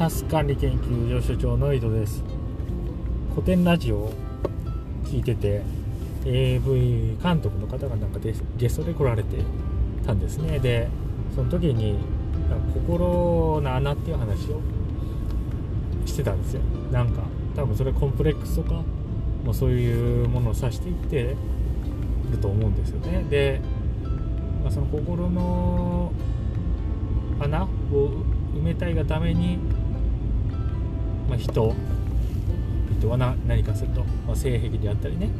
タス管理研究所所長の井戸です。古典ラジオを聞いてて AV 監督の方がなんかゲストで来られてたんですね。でその時に心の穴っていう話をしてたんですよ。なんか多分それコンプレックスとかもうそういうものを指していってると思うんですよね。で、まあ、その心の穴を埋めたいがためにまあ、人人は何かすると、まあ、性癖であったりね。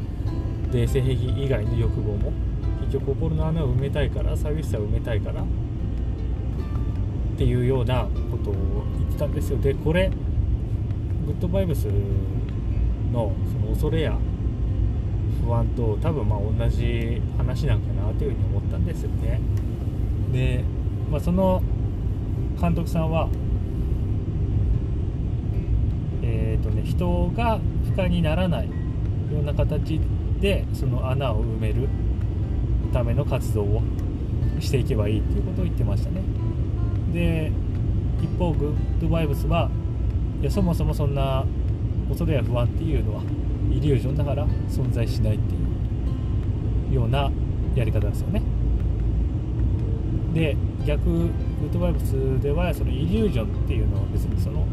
で性癖以外の欲望も結局心の穴を埋めたいから寂しさを埋めたいからっていうようなことを言ってたんですよ。でこれグッドバイブスのその恐れや不安と多分まあ同じ話なんかなというふうに思ったんですよね。で、まあ、その監督さんはとね人が不可にならないような形でその穴を埋めるための活動をしていけばいいっていうことを言ってましたね。で一方グッドバイブスはいやそもそもそんな恐れや不安っていうのはイリュージョンだから存在しないっていうようなやり方ですよね。で逆グッドバイブスではそのイリュージョンっていうのは別にその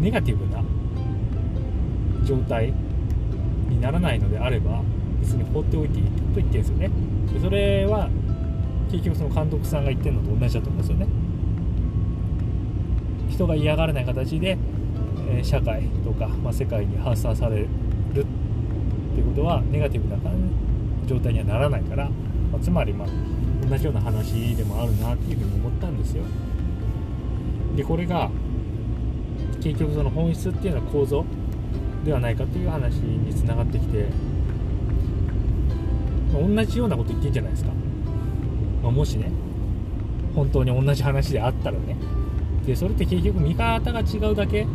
ネガティブな状態にならないのであれば別に放っておいていいと言ってるんですよね。でそれは結局その監督さんが言ってるのと同じだと思うんですよね。人が嫌がらない形で、え社会とか、まあ、世界に発散されるっていうことはネガティブな状態にはならないから、まあ、つまりまあ同じような話でもあるなっていうふうに思ったんですよ。でこれが結局その本質っていうのは構造ではないかという話につながってきて、同じようなこと言ってんじゃないですか、まあ、もしね本当に同じ話であったらね。でそれって結局見方が違うだけ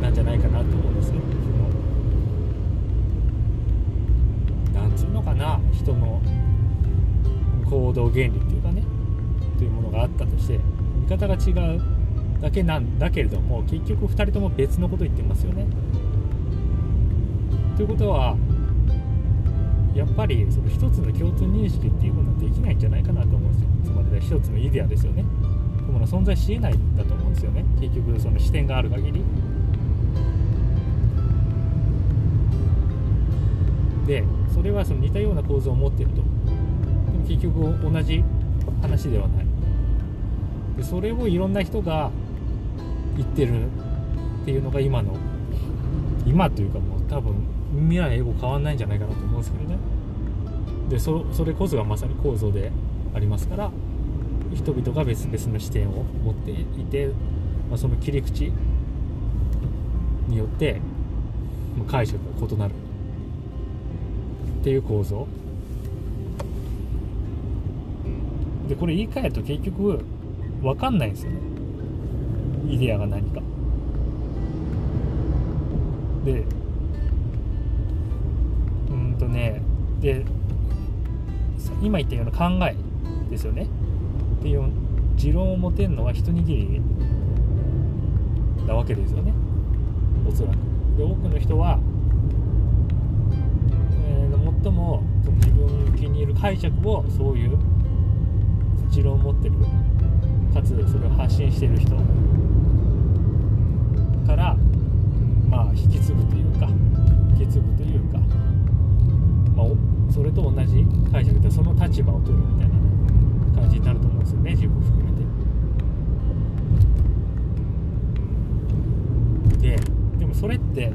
なんじゃないかなと思うんですよ。なんつうのかな人の行動原理っていうかねというものがあったとして見方が違う。だけなんだけれども結局2人とも別のこと言ってますよね。ということはやっぱりその一つの共通認識っていうものはできないんじゃないかなと思うんですよ。つまり一つのイデアですよね。この存在しえないんだと思うんですよね。結局その視点がある限り。でそれはその似たような構造を持ってると。でも結局同じ話ではない。でそれをいろんな人が言ってるっていうのが今の今というかもう多分未来英語変わんないんじゃないかなと思うんですけどね。でそそれこそがまさに構造でありますから人々が別々の視点を持っていて、まあ、その切り口によって解釈が異なるっていう構造。でこれ言い換えると結局分かんないんですよね。イデアが何か。でうんとねで今言ったような考えですよね。っていう持論を持てるのは一握りなわけですよね。おそらく。で多くの人は、えー、最も自分の気に入る解釈をそういう持論を持ってる。かつそれを発信してる人。からまあ引き継ぐというか引き継ぐというか、まあ、それと同じ解釈でその立場を取るみたいな、感じになると思うんですよね自分含めて。ででもそれって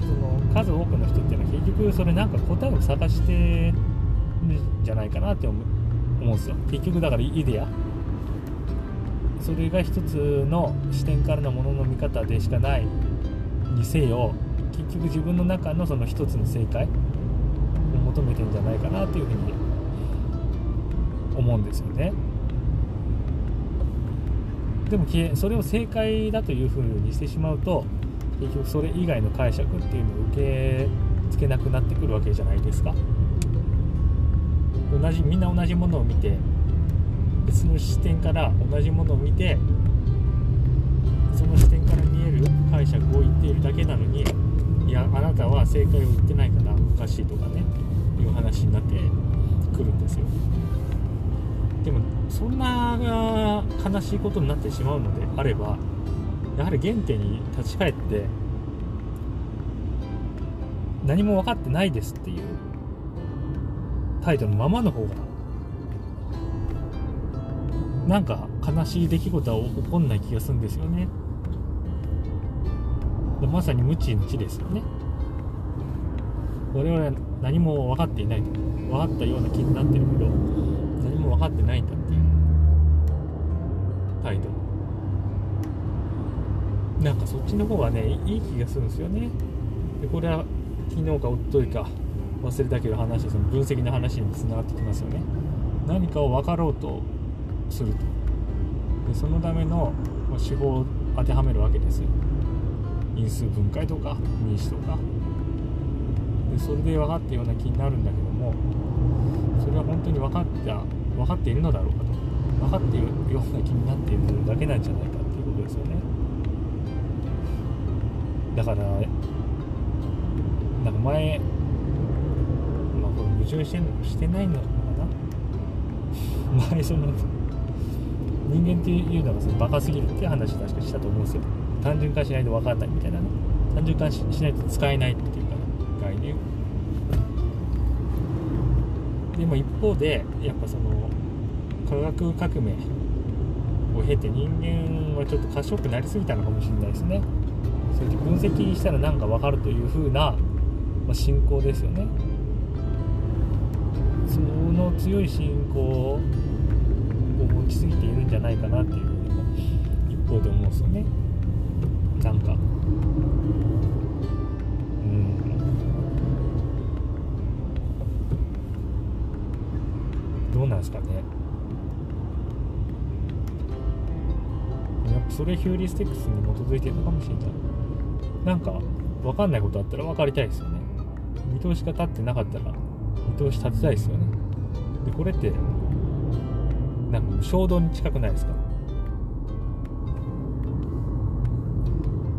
その数多くの人っていうのは結局それなんか答えを探してるんじゃないかなって思うんですよ結局だからイデアそれが一つの視点からのものの見方でしかない。にせよ結局自分の中のその一つの正解。を求めてんじゃないかなというふうに思うんですよね。でもそれを正解だというふうにしてしまうと結局それ以外の解釈っていうのを受け付けなくなってくるわけじゃないですか。同じみんな同じものを見て別の視点から同じものを見てその視点から見える解釈を言っているだけなのにいやあなたは正解を言ってないからおかしいとかねいう話になってくるんですよ。でもそんな悲しいことになってしまうのであればやはり原点に立ち返って何も分かってないですっていう態度のままの方がなんか悲しい出来事は起こんない気がするんですよね。まさに無知の知ですよね。我々は何も分かっていないと。分かったような気になってるけど何も分かってないんだっていう態度。なんかそっちの方がねいい気がするんですよね。でこれは昨日かおとといか忘れたけど話その分析の話につながってきますよね。何かを分かろうとすると。でそのための手法を当てはめるわけですよ。因数分解とか民主とか。でそれで分かったような気になるんだけどもそれは本当に分かった分かっているのだろうかと。分かっているような気になっているだけなんじゃないかっていうことですよね。だからなんか前まあこれ矛盾してしてないのかな。前その人間っていうのがそのバカすぎるって話確かしたと思うんですよ。単純化しないと分かんないみたいなね。単純化しないと使えないっていうか、概念。でも一方でやっぱその科学革命を経て人間はちょっと賢くなりすぎたのかもしれないですね。それで分析したら何か分かるという風な、まあ、信仰ですよね。その強い信仰を持ちすぎているんじゃないかなっていうふうにも一方で思うんですよね。なんか。うん。どうなんですかね。やっぱそれヒューリスティックスに基づいてるのかもしれない。なんか分かんないことあったら分かりたいですよね。見通しが立ってなかったら見通し立てたいですよね。でこれってなんか衝動に近くないですか？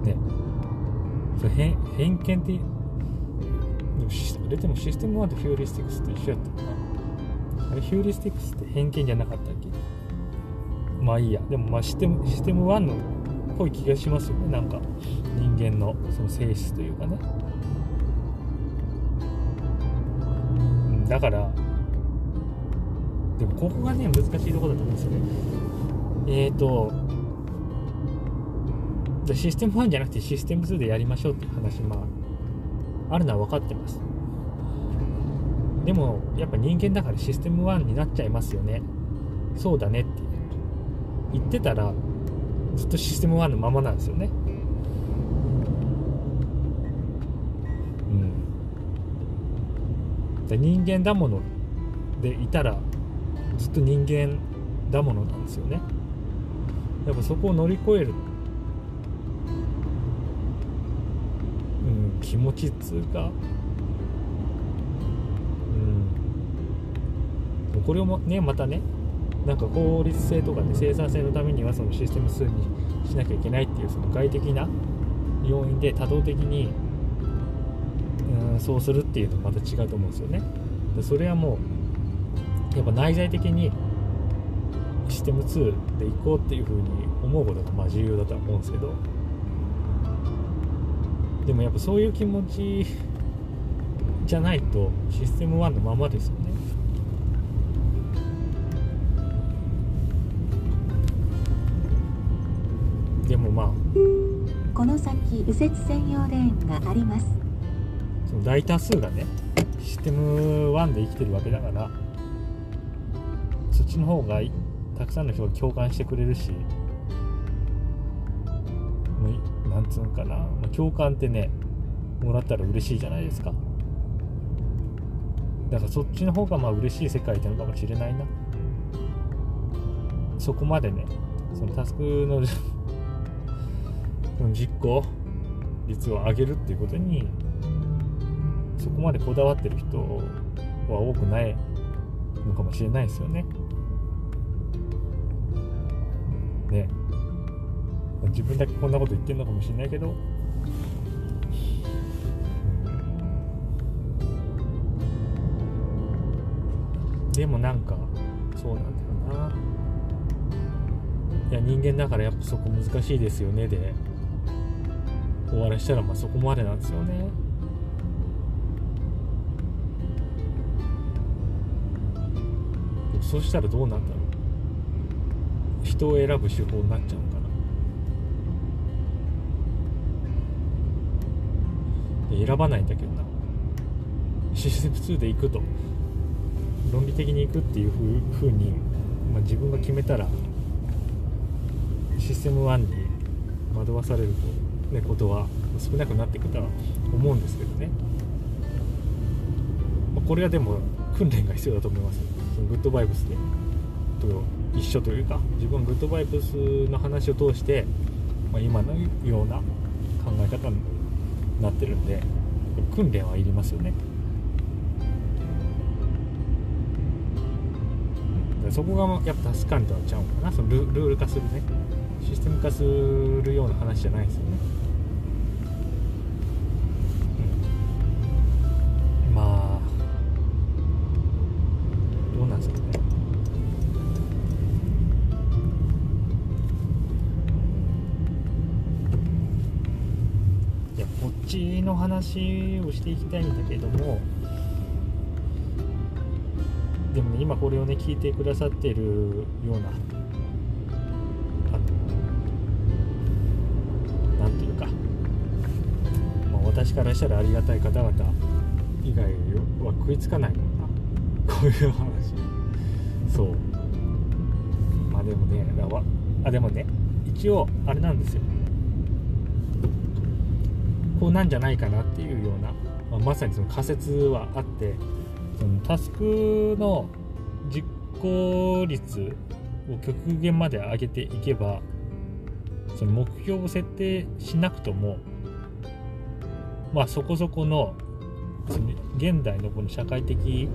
ね。それ偏偏見ってでもあれでもシステム1とヒューリスティクスって一緒やったかな。あれヒューリスティクスって偏見じゃなかったっけ？まあいいや。でもまあシステムシステム1のっぽい気がしますよね。なんか人間のその性質というかね、だからでもここがね難しいとこだと思うんですよね。えっ、ー、とシステム1じゃなくてシステム2でやりましょうっていう話まああるのは分かってます。でもやっぱ人間だからシステム1になっちゃいますよね。そうだねって言ってたらずっとシステム1のままなんですよね。うん。人間だものでいたらずっと人間だものなんですよね。やっぱそこを乗り越える、うん、気持ちっつうか。うん。これをねまたねなんか効率性とかね生産性のためにはそのシステム数にしなきゃいけないっていうその外的な要因で多動的にうんそうするっていうのはまた違うと思うんですよね。それはもうやっぱ内在的にシステム2で行こうっていうふうに思うことがまあ重要だとは思うんですけどでもやっぱそういう気持ちじゃないとシステム1のままですよね。でもまあこの先右折専用レーンがあります。その大多数がねシステム1で生きてるわけだからちの方がたくさんの人が共感してくれるしもうなんつうのかな、共感ってねもらったら嬉しいじゃないですか。だからそっちの方がまあ嬉しい世界なのかもしれないな。そこまでねそのタスクの実行率を上げるっていうことにそこまでこだわってる人は多くないのかもしれないですよね。ね。自分だけこんなこと言ってるのかもしれないけど。でもなんかそうなんだよな。いや人間だからやっぱそこ難しいですよねで。終わらしたらまあそこまでなんですよね。そうしたらどうなんだろう。人を選ぶ手法になっちゃうのかな。選ばないんだけどな。システム2で行くと。論理的に行くっていうふうに、まあ、自分が決めたらシステム1に惑わされると、ね、ことは少なくなっていくとは思うんですけどね、まあ、これはでも訓練が必要だと思います。グッドバイブスで。と一緒というか自分はグッドバイブスの話を通して、まあ、今のような考え方になってるんで訓練はいりますよね。うん。そこがやっぱ助かるとはちゃうかな。そのルルール化するね。システム化するような話じゃないですよね、の話をしていきたいんだけどもでもね今これをね聞いてくださってるようなあのなんていうか、まあ、私からしたらありがたい方々以外は食いつかないもんな。こういう話。そう。まあでもねあでもね一応あれなんですよ。こうなんじゃないかなっていうような、まあ、まさにその仮説はあってそのタスクの実行率を極限まで上げていけばその目標を設定しなくともまあそこそこのその現代のこの社会的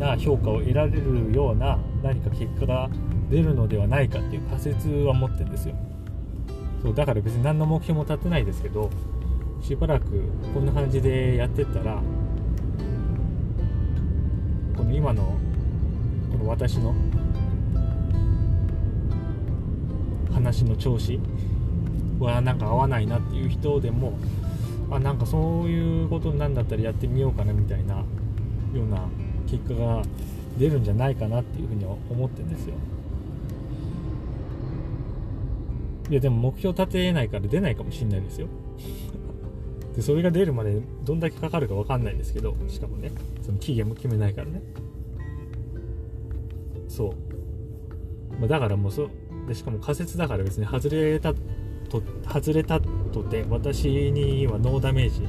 な評価を得られるような何か結果が出るのではないかっていう仮説は持ってるんですよ。そうだから別に何の目標も立てないですけどしばらくこんな感じでやってったらこの今のこの私の話の調子はなんか合わないなっていう人でもあなんかそういうことなんだったらやってみようかなみたいなような結果が出るんじゃないかなっていうふうには思ってるんですよ。いやでも目標立てないから出ないかもしれないですよ。でそれが出るまでどんだけかかるか分かんないですけどしかもねその期限も決めないからね。そう、まあ、だからもうそでしかも仮説だから別に外れたと外れたとて私にはノーダメージ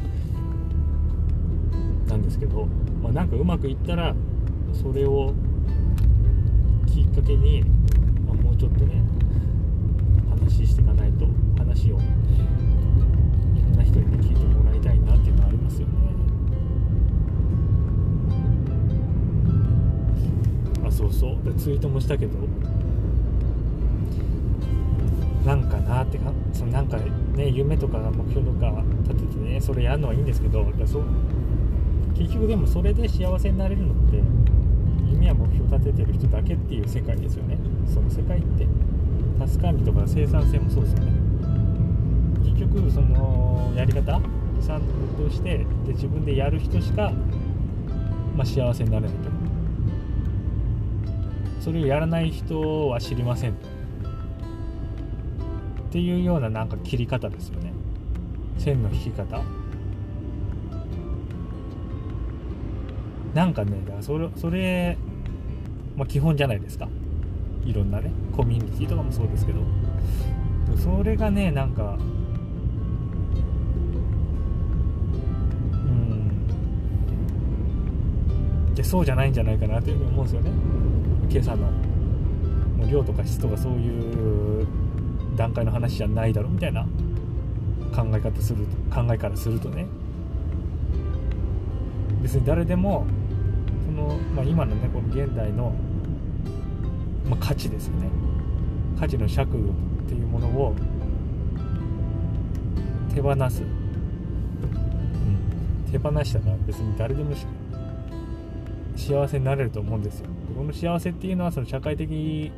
なんですけど、まあ、なんかうまくいったらそれをきっかけに、まあ、もうちょっとね話していかないと話をいろんな人に、ね、聞いてもらいたいなっていうのはありますよね。あそうそう。でツイートもしたけどなんかなってかそのなんかね夢とか目標とか立ててねそれやるのはいいんですけどだそう結局でもそれで幸せになれるのって夢や目標立ててる人だけっていう世界ですよね。その世界って。タス管理とか生産性もそうですよね。結局そのやり方ちゃんとしてで自分でやる人しか、まあ、幸せになれないと。それをやらない人は知りません。とっていうようななんか切り方ですよね。線の引き方。なんかねだからそれそれ、まあ、基本じゃないですか。いろんなねコミュニティとかもそうですけどそれがねなんかうんでそうじゃないんじゃないかなというふうに思うんですよね。今朝の。もう量とか質とかそういう段階の話じゃないだろうみたいな。考え方する考えからするとね。別に誰でもその、まあ、今のねこの現代の、まあ、価値ですよね。価値の尺度っていうものを手放す、うん、手放したら別に誰でも幸せになれると思うんですよ。この幸せっていうのはその社会的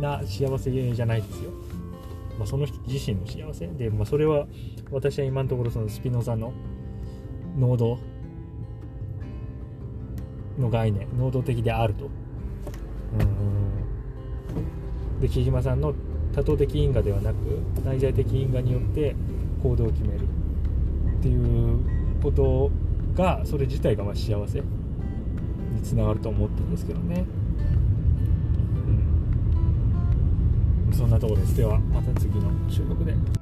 な幸せじゃないですよ、まあ、その人自身の幸せ。で、まあ、それは私は今のところそのスピノザの能動の概念能動的であると。うん。で木島さんの多頭的因果ではなく内在的因果によって行動を決めるっていうことがそれ自体がま幸せにつながると思ってるんですけどね、うん、そんなとこです。ではまた次の収録で。